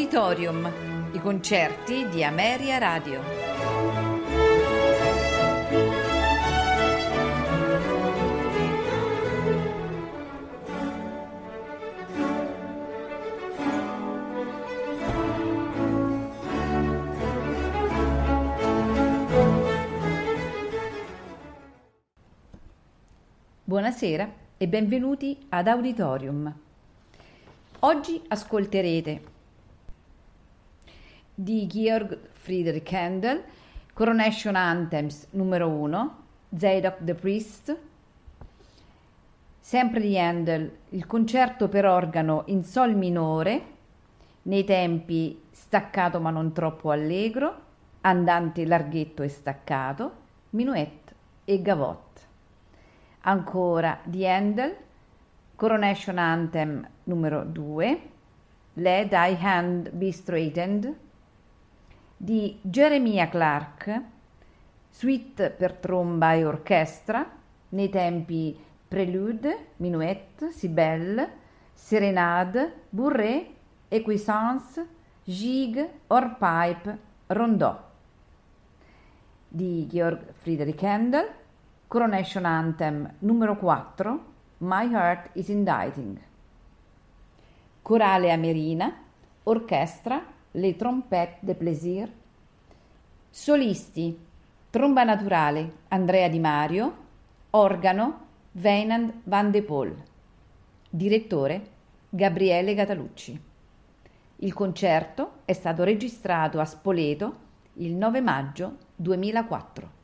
Auditorium, i concerti di Ameria Radio. Buonasera e benvenuti ad Auditorium. Oggi ascolterete di Georg Friedrich Handel Coronation Anthems numero 1, Zadok the Priest, sempre di Handel il concerto per organo in sol minore, nei tempi staccato ma non troppo allegro, andante larghetto e staccato, minuet e gavotte. Ancora di Handel, Coronation Anthem numero 2, Let Thy Hand Be Straightened, di Jeremiah Clark, suite per tromba e orchestra, nei tempi Prelude, Minuet, Sibelle, Serenade, Bourrée, Equisance, Gigue, Orpipe, Rondò. Di Georg Friedrich Handel, Coronation Anthem numero 4, My Heart is Indicting. Corale Amerina, orchestra, Le Trompette de Plaisir. Solisti, tromba naturale, Andrea Di Mario, organo, Weinand van de Pol. Direttore, Gabriele Catalucci. Il concerto è stato registrato a Spoleto il 9 maggio 2004.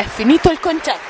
È finito il concerto.